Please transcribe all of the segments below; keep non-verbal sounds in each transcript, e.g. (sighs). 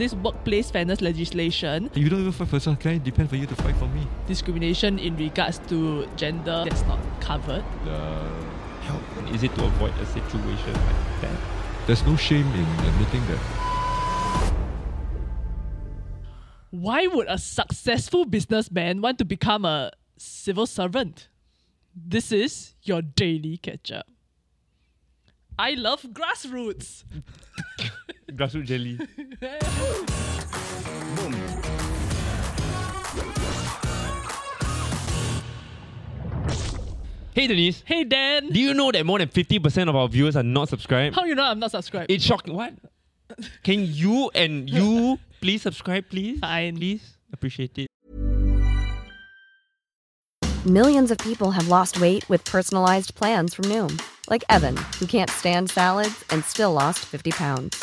this workplace fairness legislation, You don't even fight for yourself. Can it depend for you to fight for me? discrimination in regards to gender that's not covered. Uh, How is it to avoid a situation like that? there's no shame in admitting that. Why would a successful businessman want to become a civil servant? This is your daily catch up. I love grassroots. (laughs) Grassroots jelly. (laughs) Hey Denise, Hey Dan, do you know that more than 50% of our viewers are not subscribed? how you know I'm not subscribed? It's shocking. What? Can you and you please subscribe, please? Fine. Please. Appreciate it. Millions of people have lost weight with personalized plans from Noom, like Evan, who can't stand salads and still lost 50 pounds.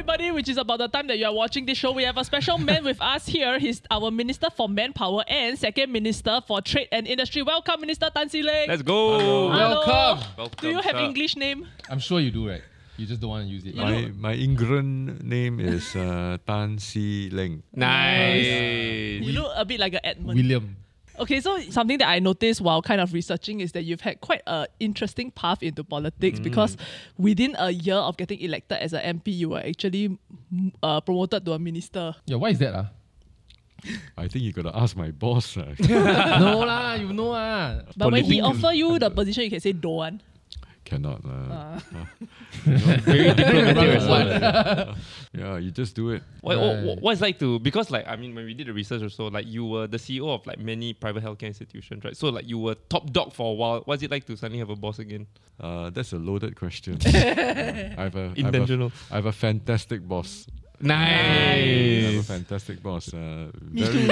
everybody, which is about the time that you are watching this show. We have a special man (laughs) with us here. He's our Minister for Manpower and Second Minister for Trade and Industry. Welcome, Minister Tan Si Leng. Let's go. Hello. Welcome. Do you have sir. English name? I'm sure you do, right? You just don't want to use it. My my Ingrid name is uh, Tan Si Leng. Nice. You look a bit like an Edmund. William. Okay, so something that I noticed while kind of researching is that you've had quite a interesting path into politics because within a year of getting elected as an MP, you were actually mm, uh, promoted to a minister. Yeah, why is that? Ah? I think you gotta ask my boss. uh. (laughs) no lah, you know ah. But when he Political- offer you the position, you can say don't want. Cannot. Uh, (laughs) (laughs) Very diplomatic as well. yeah, you just do it. What, what, Right. what's it like to because like I mean when we did the research also like you were the CEO of like many private healthcare institutions right so like you were top dog for a while what's it like to suddenly have a boss again Uh, that's a loaded question. (laughs) I have a, I have a, Intentional. I have a fantastic boss. Nice. I have a fantastic boss. Uh, very,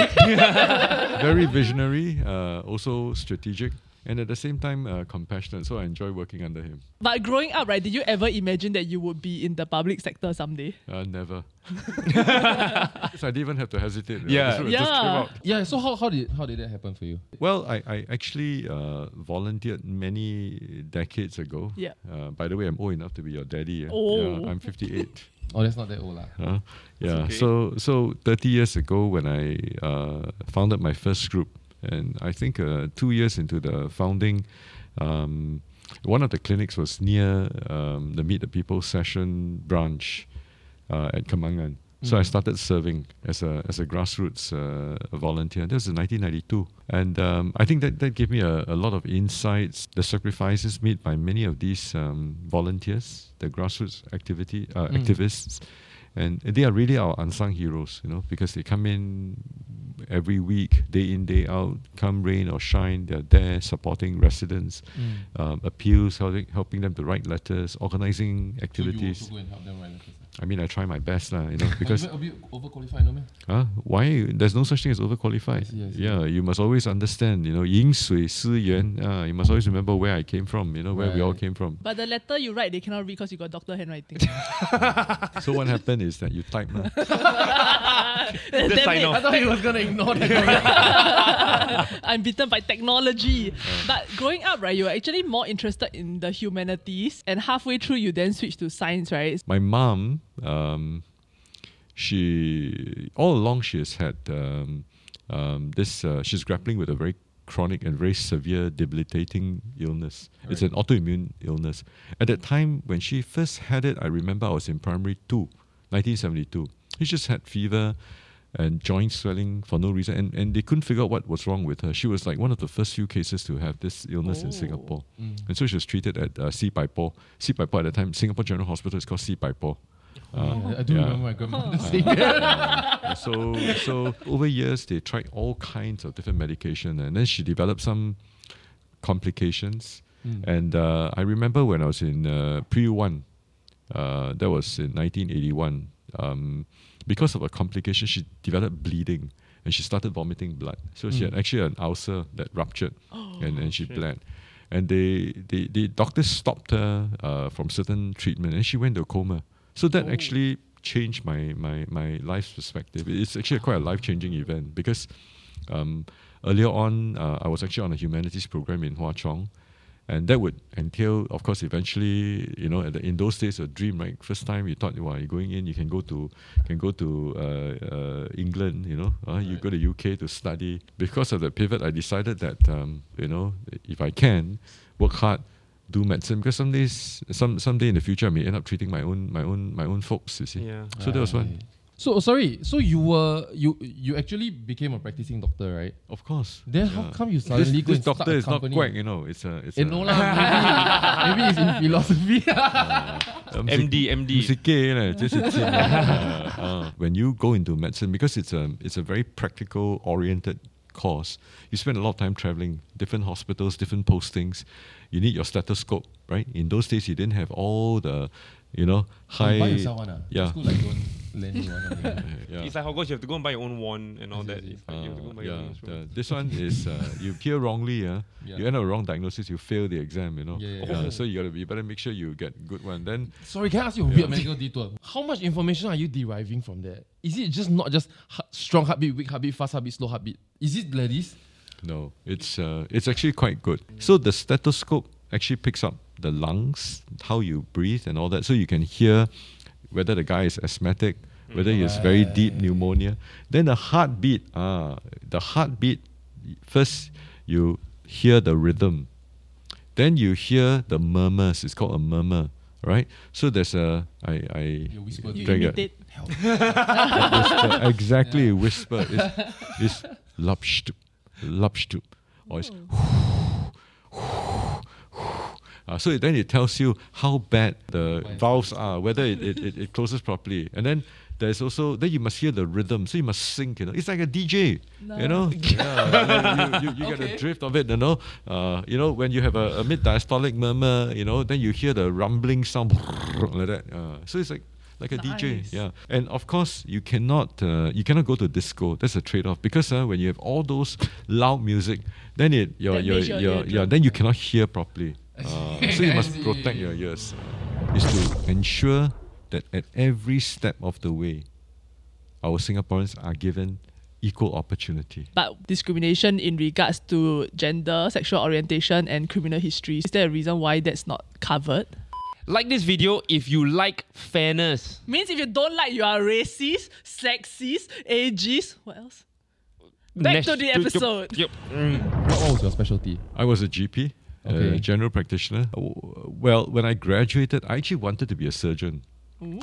very visionary, uh, also strategic, and at the same time uh, compassionate. So I enjoy working under him. But growing up, right, did you ever imagine that you would be in the public sector someday? Uh, never. (laughs) so I didn't even have to hesitate. you know, Yeah. just- just came Yeah. out. Yeah, so how, how did how did that happen for you? Well, I, I actually uh, volunteered many decades ago. Yeah. Uh, by the way, I'm old enough to be your daddy. yeah. Oh. Yeah, I'm 58. (laughs) Oh, that's not that old lah. Huh? Yeah. okay. So so 30 years ago when I uh, founded my first group, and I think uh, two years into the founding, um, one of the clinics was near um, the Meet the People session branch uh, at Kembangan. So I started serving as a as a grassroots uh, volunteer. That was in 1992, and um, I think that that gave me a, a lot of insights. The sacrifices made by many of these um, volunteers, the grassroots activity uh, activists, and they are really our unsung heroes. You know, because they come in every week, day in day out, come rain or shine, they're there supporting residents, um, appeals, helping helping them to write letters, organizing activities. So you also go and help them write letters. ah? I mean, I try my best, lah. You know, (laughs) because a bit overqualified, no man. Huh? Why? There's no such thing as overqualified. I see, I see. Yeah, you must always understand, you know, 饮水思源. Uh, you must always remember where I came from, you know, where we all Right. came from. But the letter you write, they cannot read because you got doctor handwriting. (laughs) so what happened is that you type. lah. (laughs) Damn sign it. off. I thought he was gonna ignore that. I'm bitten by technology. But growing up, right, you were actually more interested in the humanities, and halfway through, you then switched to science, right? My mom, um, she all along she has had um, um, this. Uh, she's grappling with a very chronic and very severe, debilitating illness. It's an autoimmune illness. At that time, when she first had it, I remember I was in primary two, 1972. She just had fever and joint swelling for no reason, and, and they couldn't figure out what was wrong with her. She was like one of the first few cases to have this illness in Singapore, and so she was treated at uh, C Paipo. C Paipo at the time, Singapore General Hospital is called C Paipo. Uh, I do yeah. remember my grandmother saying that. (laughs) so so over years they tried all kinds of different medication and then she developed some complications and uh, I remember when I was in uh, pre one uh, that was in 1981 um, because of a complication she developed bleeding and and she started vomiting blood. So she had actually an ulcer that ruptured, and and she bled. And they, they, the doctors stopped her uh, from certain treatment, and she went to a coma. So that actually changed my my my life perspective. It's actually quite a life changing event because um, earlier on uh, I was actually on a humanities program in Hwa Chong, and that would entail, of course, eventually, you know, the, in those days, a dream, right? First time you thought, well, you're going in, you can go to can go to uh, uh, England, you know, uh, you go to UK to study. Because of the pivot, I decided that um, you know, if I can, work hard, do medicine because some days, some someday in the future, I may end up treating my own my own my own folks. You see, yeah. so right. that was one. So oh, sorry, so you were you you actually became a practicing doctor, right? Of course. Then yeah. how come you suddenly this, go this doctor start a company? not quack, you know. It's a it's eh, a, maybe, maybe it's in philosophy. uh, MD MD. When you go into medicine, because it's a it's a very practical oriented course, you spend a lot of time traveling, different hospitals, different postings. You need your stethoscope, right? In those days, you didn't have all the, you know, high. Buy yourself one, ah. Yeah. School like don't lend you one. ah. yeah. It's like Hogwarts, you have to go and buy your own wand and all that. It's like you have to go and buy Uh, your yeah, own instrument. this one is uh, (laughs) you hear wrongly, uh, Yeah. you end up a wrong diagnosis, you fail the exam, you know. Yeah, yeah, yeah. So you gotta be, you better make sure you get good one. Then Sorry, can I ask you a weird medical detour? How much information are you deriving from that? Is it just not just ha- strong heartbeat, weak heartbeat, fast heartbeat, slow heartbeat? Is it like this? No, it's uh, it's actually quite good. So the stethoscope actually picks up the lungs, how you breathe, and all that, so you can hear whether the guy is asthmatic, whether he has very deep pneumonia. Then the heartbeat, ah, the heartbeat. First, you hear the rhythm. Then you hear the murmurs. It's called a murmur, right? So there's a I I You whisper. You it. imitate. (laughs) whisper. exactly whisper. It's, it's lupstup, lupstup, or it's (sighs) (sighs) (sighs) uh, so then it tells you how bad the valves are, whether it, it, it, it closes properly. And then there's also, then you must hear the rhythm, so you must sync, you know. It's like a DJ, you know. (laughs) yeah, you, you, you, you get the drift of it, you know. Uh, you know, when you have a, a mid diastolic murmur, you know, then you hear the rumbling sound (laughs) like that. Uh, so it's like like a DJ, yeah. And of course, you cannot uh, you cannot go to disco. That's a trade off because uh, when you have all those loud music, then it your That your, your your yeah then you cannot hear properly. Uh, so you must protect your ears. Is to ensure that at every step of the way, our Singaporeans are given equal opportunity. But discrimination in regards to gender, sexual orientation, and criminal history, is there a reason why that's not covered? Like this video if you like fairness. Means if you don't like, you are racist, sexist, ageist. What else? Back Nash- to the episode. Yep. Mm. What, what was your specialty? I was a GP, Okay. a general practitioner. Uh, Well, when I graduated, I actually wanted to be a surgeon.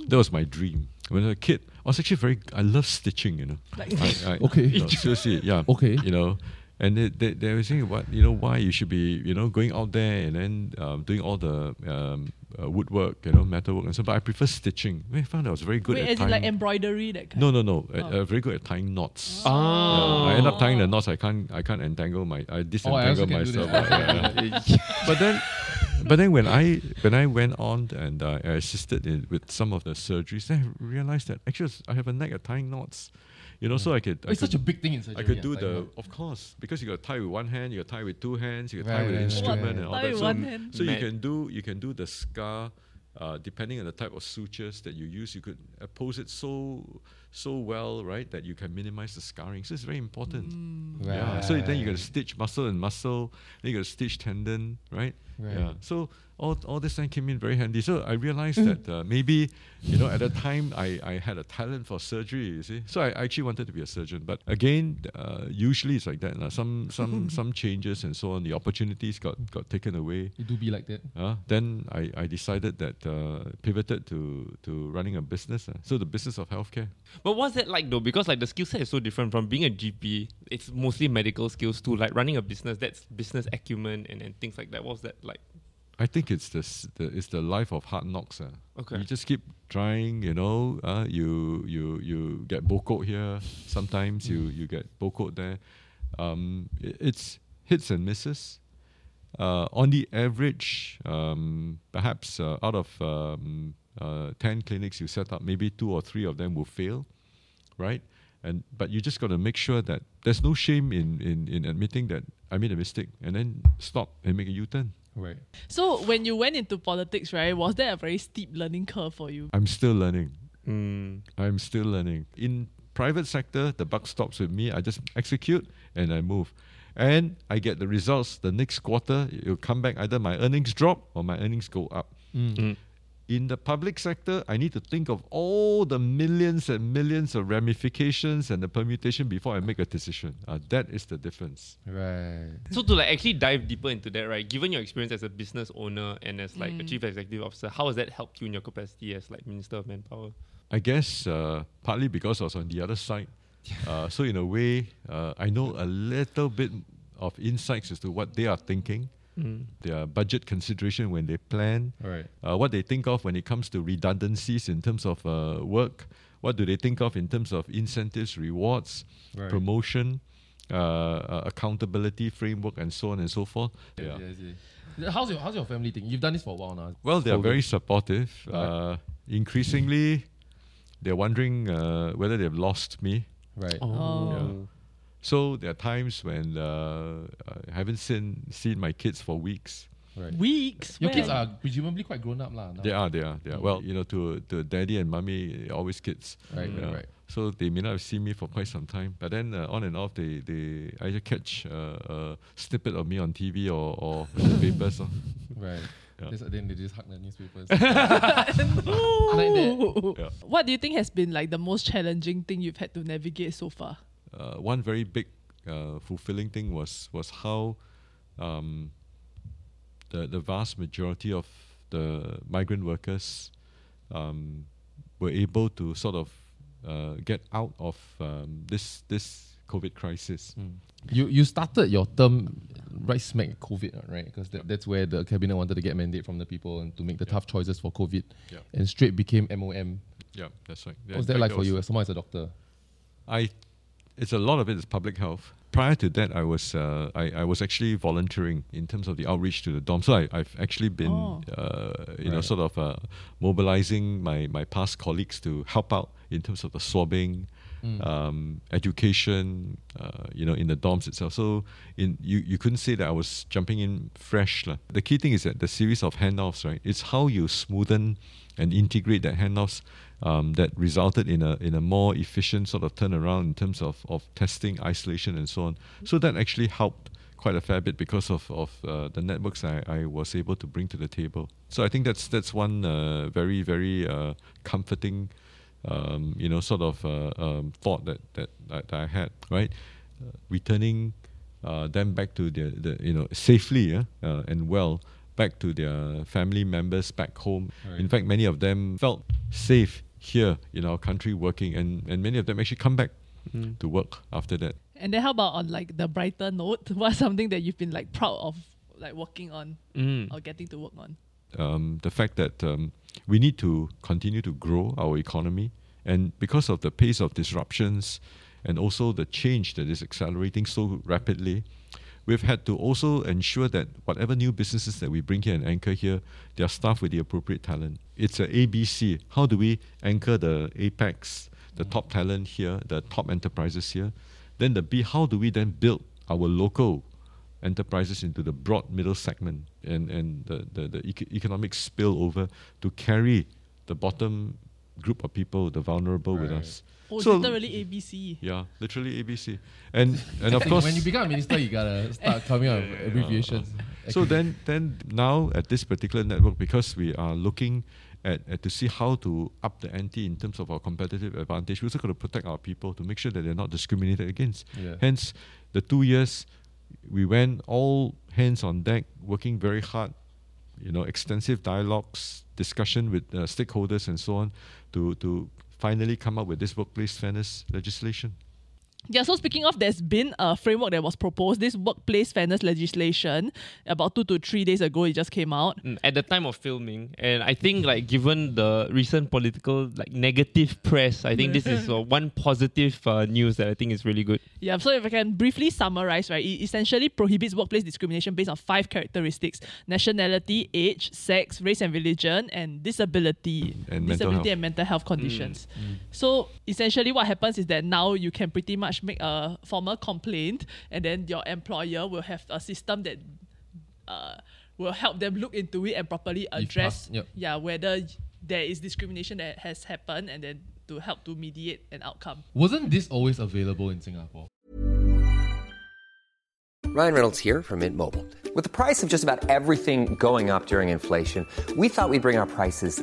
That was my dream. When I was a kid, I was actually very. I love stitching. You know. Like- I, I, Okay. you know, seriously, yeah. Okay. You know, and they, they, they were saying what you know why you should be you know going out there and then um, doing all the um, uh, woodwork, you know, metalwork and so. But I prefer stitching. I found I was very good Wait, at is it tying. like embroidery that kind? no, no, no. Uh, Oh. uh, very good at tying knots. Ah. Yeah, I end up tying the knots. I can't. I can't entangle my. I Oh, I disentangle can do myself. that. uh, yeah, yeah. (laughs) but then, but then when I when I went on and uh, I assisted in, with some of the surgeries, then I realized that actually I have a knack at tying knots. You know, so I could. I It's could, such a big thing in surgery. I could yeah, do like the, what? of course, because you got tie with one hand, you got tie with two hands, you got tie Right, with an right, right, instrument right. and all that. So, one hand. so you can do you can do the scar, uh, depending on the type of sutures that you use. You could oppose it so so well, right, that you can minimize the scarring. So it's very important. Mm. Yeah. So then you got to stitch muscle and muscle. Then you got to stitch tendon, right? Right. Yeah. So all, all this time came in very handy. So I realized Mm. that uh, maybe, you know, at the time I, I had a talent for surgery. You see, so I actually wanted to be a surgeon. But again, uh, usually it's like that. lah. Some some (laughs) some changes and so on. The opportunities got got taken away. You do be like that. Uh, then I, I decided that uh, pivoted to to running a business. uh. So the business of healthcare. But what's that like though? Because like the skill set is so different from being a GP. It's mostly medical skills to like running a business. That's business acumen and, and things like that. What's that like? I think it's this the it's the life of hard knocks. Uh. Okay. You just keep trying, you know. Uh, you you you get boko here. Sometimes you you get boko there. Um, i- it's hits and misses. Uh, on the average, um, perhaps uh, out of um, uh, ten clinics you set up, maybe two or three of them will fail, right? And but you just got to make sure that there's no shame in, in in admitting that I made a mistake, and then stop and make a U-turn. Right. So when you went into politics, right, was there a very steep learning curve for you? I'm still learning. Mm. I'm still learning. In private sector, the buck stops with me. I just execute and I move. And I get the results the next quarter. It'll come back either my earnings drop or my earnings go up. Mm. In the public sector, I need to think of all the millions and millions of ramifications and the permutation before I make a decision. Uh, that is the difference. Right. So to like actually dive deeper into that, right? Given your experience as a business owner and as like a Mm. chief executive officer, how has that helped you in your capacity as like minister of manpower? I guess uh, partly because I was on the other side. (laughs) Uh, so in a way, uh, I know a little bit of insights as to what they are thinking, Mm. their budget consideration when they plan, Right. uh, what they think of when it comes to redundancies in terms of uh, work, what do they think of in terms of incentives, rewards, Right. promotion, uh, uh, accountability framework, and so on and so forth. Yeah. I see. How's your How's your family thinking? You've done this for a while now. Well, they're very supportive. Right. Uh, increasingly, they're wondering uh, whether they've lost me. Right. Oh. So there are times when uh, I haven't seen seen my kids for weeks. Right. Weeks. Your kids when? are presumably quite grown up, lah. now. They are, they are, they are. Well, you know, to to daddy and mommy, always kids. Right. Yeah. Right. Right. So they may not have seen me for quite some time, but then uh, on and off, they they either catch uh, a snippet of me on TV or or (laughs) the papers. Right. (laughs) Yeah. Just- then they just hug the newspapers. Ooh. (laughs) Like that. Yeah. What do you think has been like the most challenging thing you've had to navigate so far? Uh, one very big uh, fulfilling thing was was how um, the the vast majority of the migrant workers um, were able to sort of uh, get out of um, this this COVID crisis. You you started your term right smack at COVID, right? Because that, that's where the cabinet wanted to get mandate from the people and to make the tough choices for COVID, Yeah. and straight became MOM. Yeah, that's right. Yeah, What was that like for was- you as someone as a doctor? I, it's a lot of it is public health. Prior to that, I was uh, I, I was actually volunteering in terms of the outreach to the dorm. So I, I've actually been Oh. uh, you know sort of uh, mobilizing my, my past colleagues to help out in terms of the swabbing, um, education, uh, you know, in the dorms itself. So in you, you couldn't say that I was jumping in fresh. lah. The key thing is that the series of handoffs, right? It's how you smoothen and integrate that handoffs um, that resulted in a in a more efficient sort of turnaround in terms of, of testing, isolation, and so on. So that actually helped quite a fair bit because of of uh, the networks I, I was able to bring to the table. So I think that's that's one uh, very very uh, comforting, um, you know, sort of uh, um, thought that that, that I had. Right, uh, returning uh, them back to the, the you know safely yeah, uh, and well back to their family members back home. Right. In fact, many of them felt safe here in our country working, and, and many of them actually come back to work after that. And then how about on like the brighter note? (laughs) What's something that you've been like proud of like working on Mm. or getting to work on? Um, the fact that um, we need to continue to grow our economy, and because of the pace of disruptions and also the change that is accelerating so rapidly, we've had to also ensure that whatever new businesses that we bring here and anchor here, they are staffed with the appropriate talent. It's a ABC. How do we anchor the apex, the top talent here, the top enterprises here? Then the B, how do we then build our local enterprises into the broad middle segment and, and the, the, the eco- economic spillover to carry the bottom group of people, the vulnerable with us. Oh, So- literally ABC. Yeah, literally ABC. And and of (laughs) course when you become a minister, you gotta start coming up with (laughs) abbreviations. so then then now at this particular network because we are looking at, at to see how to up the ante in terms of our competitive advantage, we also got to protect our people to make sure that they're not discriminated against. Yeah. Hence the two years we went all hands on deck, working very hard, you know, extensive dialogues, discussion with uh, stakeholders and so on to to finally come up with this workplace fairness legislation. Yeah, so speaking of, there's been a framework that was proposed, this workplace fairness legislation, about two to three days ago, it just came out. Mm, at the time of filming and i think like given the recent political like negative press i think this is uh, one positive uh, news that i think is really good Yeah, so if I can briefly summarize, right, it essentially prohibits workplace discrimination based on five characteristics nationality, age, sex, race and religion, and disability. And disability health. and mental health conditions. So essentially, what happens is that now you can pretty much make a formal complaint, and then your employer will have a system that uh, will help them look into it and properly address pass- yep. yeah, whether there is discrimination that has happened and then to help to mediate an outcome. Wasn't this always available in Singapore? Ryan Reynolds here from Mint Mobile. With the price of just about everything going up during inflation, we thought we'd bring our prices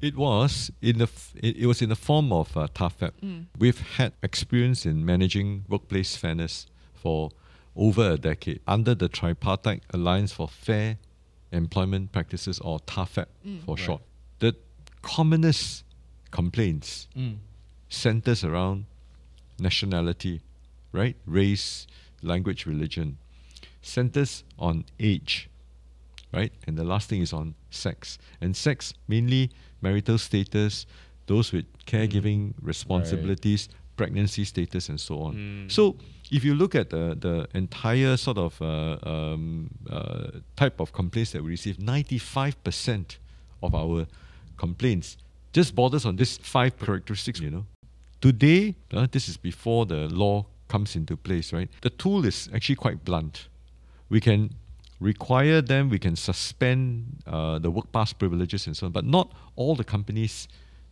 It was in the f- it, it was in the form of uh, TAFEP. Mm. We've had experience in managing workplace fairness for over a decade under the Tripartite Alliance for Fair Employment Practices, or TAFEP mm. for short. The commonest complaints mm. centers around nationality, right? Race, language, religion. Centers on age, right? And the last thing is on sex. And sex, mainly marital status, those with caregiving responsibilities, pregnancy status, and so on. So if you look at the, the entire sort of uh, um, uh, type of complaints that we receive, 95% of our complaints just borders on these five characteristics, you know. Today, uh, this is before the law comes into place, right? The tool is actually quite blunt. We can require them, we can suspend uh, the work pass privileges and so on, but not all the companies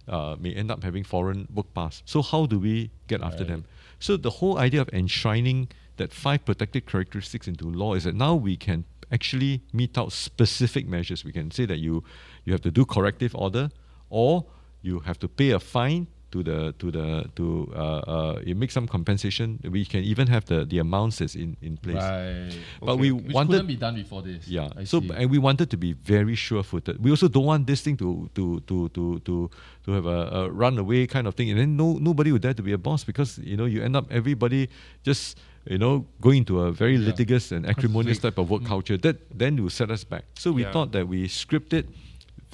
uh, may end up having foreign work pass. So, how do we get after them? So, the whole idea of enshrining that five protected characteristics into law is that now we can actually mete out specific measures. We can say that you, you have to do corrective order or you have to pay a fine to the to the to uh, uh, you make some compensation. We can even have the the amounts that's in in place. Right. But we Which wanted couldn't be done before this. yeah. I so see. and we wanted to be very sure-footed. We also don't want this thing to to to to to to have a, a runaway kind of thing, and then no nobody would dare to be a boss because you know you end up everybody just you know going into a very Yeah. litigious and acrimonious type of work culture. That then will set us back. So we Yeah. thought that we scripted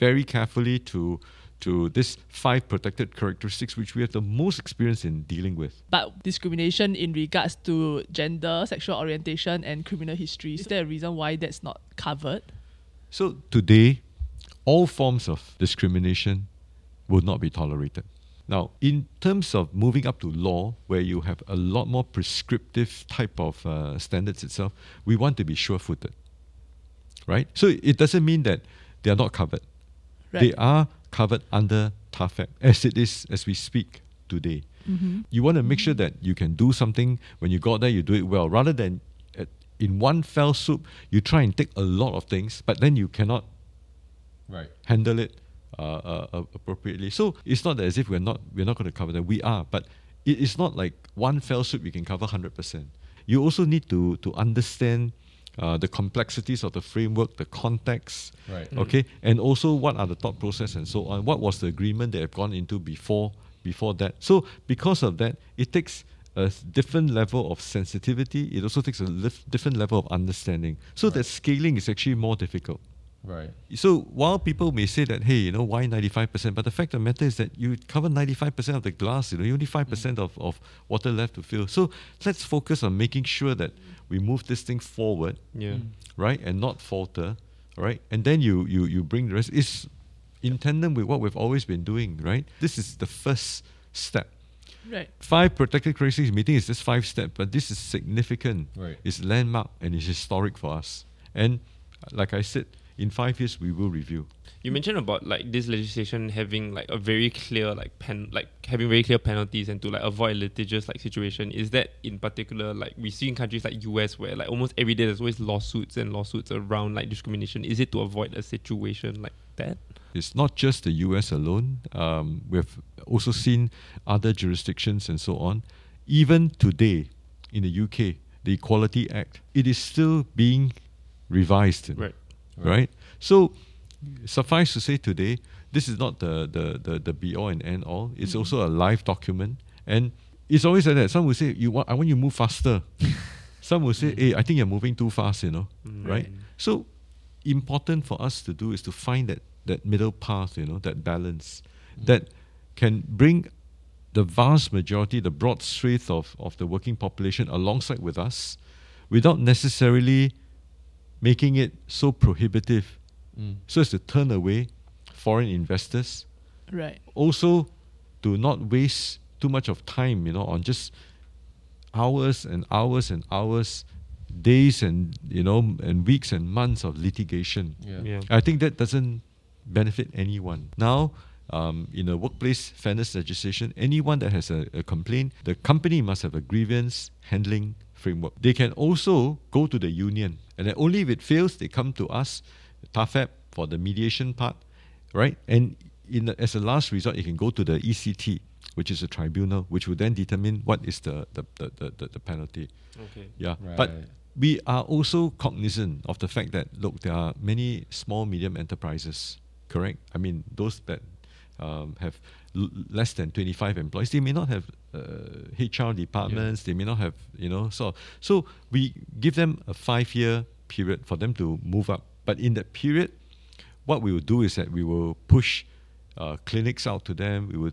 very carefully to to this five protected characteristics which we have the most experience in dealing with. But discrimination in regards to gender, sexual orientation, and criminal history, is there a reason why that's not covered? So today, all forms of discrimination will not be tolerated. Now, in terms of moving up to law, where you have a lot more prescriptive type of uh, standards itself, we want to be sure-footed, right? So it doesn't mean that they are not covered. They are covered under TAFEP as it is as we speak today. You want to make sure that you can do something when you got there, you do it well, rather than at, in one fell swoop you try and take a lot of things, but then you cannot right. handle it uh, uh, uh, appropriately. So it's not as if we're not we're not going to cover that. We are, but it is not like one fell swoop you can cover hundred percent. You also need to to understand. Uh, the complexities of the framework, the context, Right. okay, and also what are the thought process and so on. What was the agreement they have gone into before before that? So because of that, it takes a different level of sensitivity. It also takes a lif- different level of understanding. So that scaling is actually more difficult. Right. So while people may say that, hey, you know, why 95%? But the fact of the matter is that you cover 95% of the glass, you know, you only 5% of, of water left to fill. So let's focus on making sure that we move this thing forward, Yeah. Mm. right? And not falter, right? And then you, you, you bring the rest. It's in tandem with what we've always been doing, right? This is the first step. Right. Five protected crisis meeting is just five steps, but this is significant. Right. It's landmark and it's historic for us. And like I said, in five years we will review. You mentioned about like this legislation having like a very clear like pen like having very clear penalties and to like avoid litigious like situation. Is that in particular like we see in countries like US where like almost every day there's always lawsuits and lawsuits around like discrimination. Is it to avoid a situation like that? It's not just the US alone. Um, we've also seen other jurisdictions and so on. Even today in the UK, the Equality Act, it is still being revised. Right. Right? So suffice to say today, this is not the the, the, the be all and end all. It's also a live document. And it's always like that. Some will say, you want I want you to move faster. (laughs) Some will say, mm. hey, I think you're moving too fast, you know. Mm. Right? So important for us to do is to find that that middle path, you know, that balance mm. that can bring the vast majority, the broad swathe of, of the working population alongside with us without necessarily making it so prohibitive so as to turn away foreign investors. Right. Also to not waste too much of time, you know, on just hours and hours and hours, days and you know, and weeks and months of litigation. Yeah. Yeah. I think that doesn't benefit anyone. Now, um, in a workplace fairness legislation, anyone that has a, a complaint, the company must have a grievance handling framework. They can also go to the union, and then only if it fails, they come to us, TAFEP, for the mediation part, right? And in the, as a last resort, you can go to the ECT, which is a tribunal, which will then determine what is the, the, the, the, the, the penalty. Okay. Yeah, Right. but we are also cognizant of the fact that look, there are many small medium enterprises. Correct. I mean, those that um, have l- less than twenty five employees, they may not have uh, HR departments. They may not have you know. So so we give them a five year period for them to move up. But in that period, what we will do is that we will push uh, clinics out to them. We will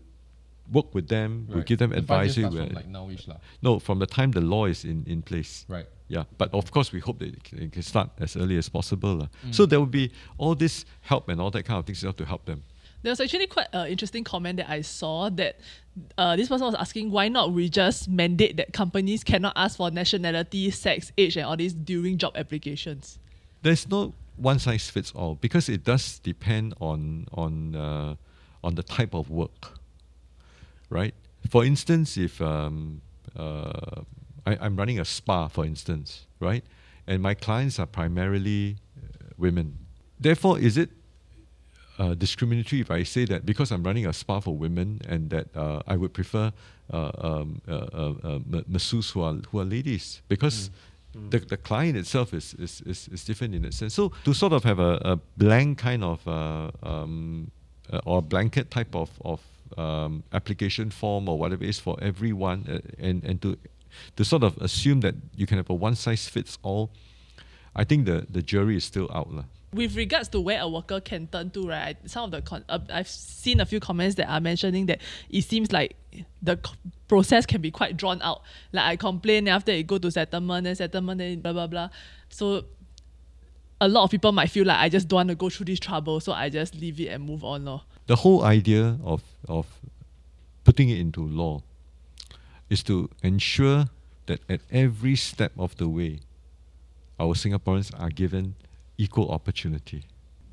work with them. We'll give them The five years advisory. from like nowish lah. no, from the time the law is in, in place. Right. Yeah, but of course we hope that it can, start as early as possible. lah. So there will be all this help and all that kind of things to help them. There was actually quite an interesting comment that I saw that uh, this person was asking why not we just mandate that companies cannot ask for nationality, sex, age, and all this during job applications. There's no one size fits all because it does depend on on uh, on the type of work, right? For instance, if um, uh, I, I'm running a spa, for instance, right, and my clients are primarily uh, women, therefore, is it uh, discriminatory if I say that because I'm running a spa for women and that uh, I would prefer uh, um, uh, uh, uh, ma- masseuses who are who are ladies because the, the client itself is, is, is, is different in that sense. So to sort of have a, a blank kind of uh, um, uh, or blanket type of of um, application form or whatever it is for everyone uh, and and to to sort of assume that you can have a one size fits all, I think the the jury is still out lah. With regards to where a worker can turn to, right? Some of the con- uh, I've seen a few comments that are mentioning that it seems like the process can be quite drawn out. Like I complain, after it go to settlement, then settlement, then blah blah blah. So a lot of people might feel like I just don't want to go through this trouble, so I just leave it and move on. Lor. the whole idea of of putting it into law is to ensure that at every step of the way our Singaporeans are given equal opportunity.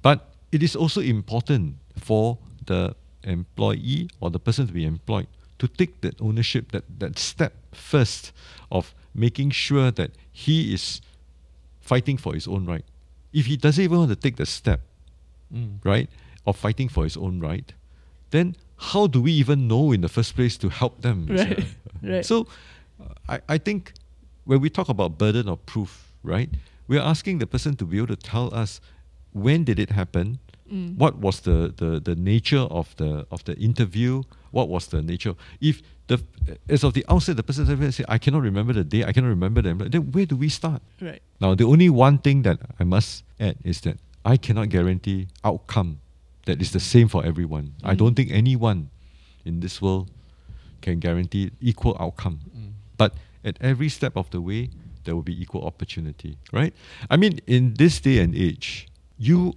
But it is also important for the employee or the person to be employed to take that ownership, that, that step first of making sure that he is fighting for his own right. If he doesn't even want to take the step, mm. right, of fighting for his own right, then how do we even know in the first place to help them? (laughs) Right, right. So I, I think when we talk about burden of proof, right, we're asking the person to be able to tell us when did it happen, mm. what was the, the, the nature of the of the interview, what was the nature. If the as of the outset the person says, I cannot remember the day, I cannot remember the employee, then where do we start? Right. Now, the only one thing that I must add is that I cannot guarantee outcome that is the same for everyone. I mm. don't think anyone in this world can guarantee equal outcome. Mm. But at every step of the way, there will be equal opportunity, right? I mean, in this day and age, you,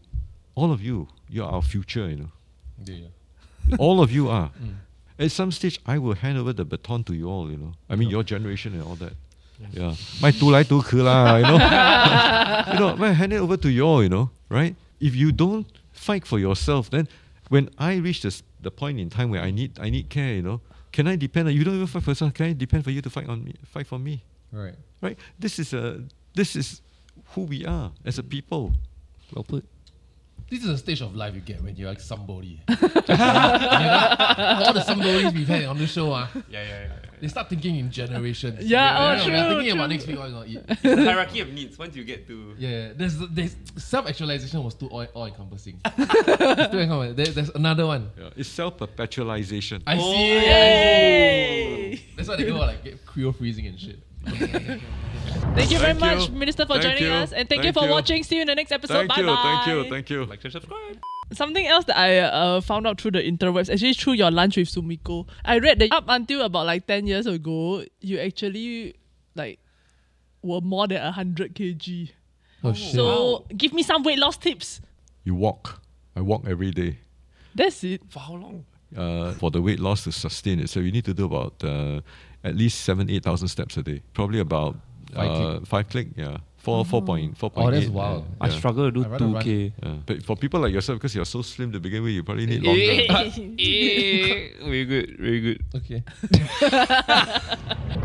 all of you, you are our future, you know. Yeah. (laughs) all of you are. Mm. At some stage, I will hand over the baton to you all, you know. I mean, yeah. your generation and all that. Yeah. My tu lai tu ku la, you know. (laughs) you know, I hand it over to you all, you know, right? If you don't fight for yourself, then when I reach this, the point in time where I need I need care, you know, can I depend on you don't even fight for yourself, can I depend for you to fight on me fight for me? Right right? This is a this is who we are as a people. Well put. This is a stage of life you get when you're like somebody. (laughs) You know? All the somebodies we've had on the show, ah, Yeah, yeah, yeah. they start thinking in generations. Yeah, oh, We're true, thinking about next week what we're gonna eat. It's the hierarchy of needs. Once you get to Yeah, there's there's self-actualization was too all, all encompassing. (laughs) there, there's another one. Yeah, it's self perpetualization. I Oh, see. Yay! That's why they go like get cryo freezing and shit. (laughs) Thank you very Thank much, you. Minister, for Thank joining you. us. And thank, you for you. watching. See you in the next episode. Thank bye you, bye. thank you, thank you. like, share, subscribe. Something else that I uh, found out through the interwebs, actually through your lunch with Sumiko, I read that up until about like 10 years ago, you actually like were more than 100 kg. Oh shit. So give me some weight loss tips. You walk. I walk every day. That's it. For how long? Uh, for the weight loss to sustain it, so you need to do about uh, at least seven, eight thousand steps a day. Probably about Five uh, click. five click, yeah, four, four point, four point Oh, that's eight, wild. Yeah. I struggle to do I'd rather run. 2K. Yeah. But for people like yourself, because you're so slim to begin with, you probably need longer. (laughs) (laughs) very good, very good. Okay. (laughs)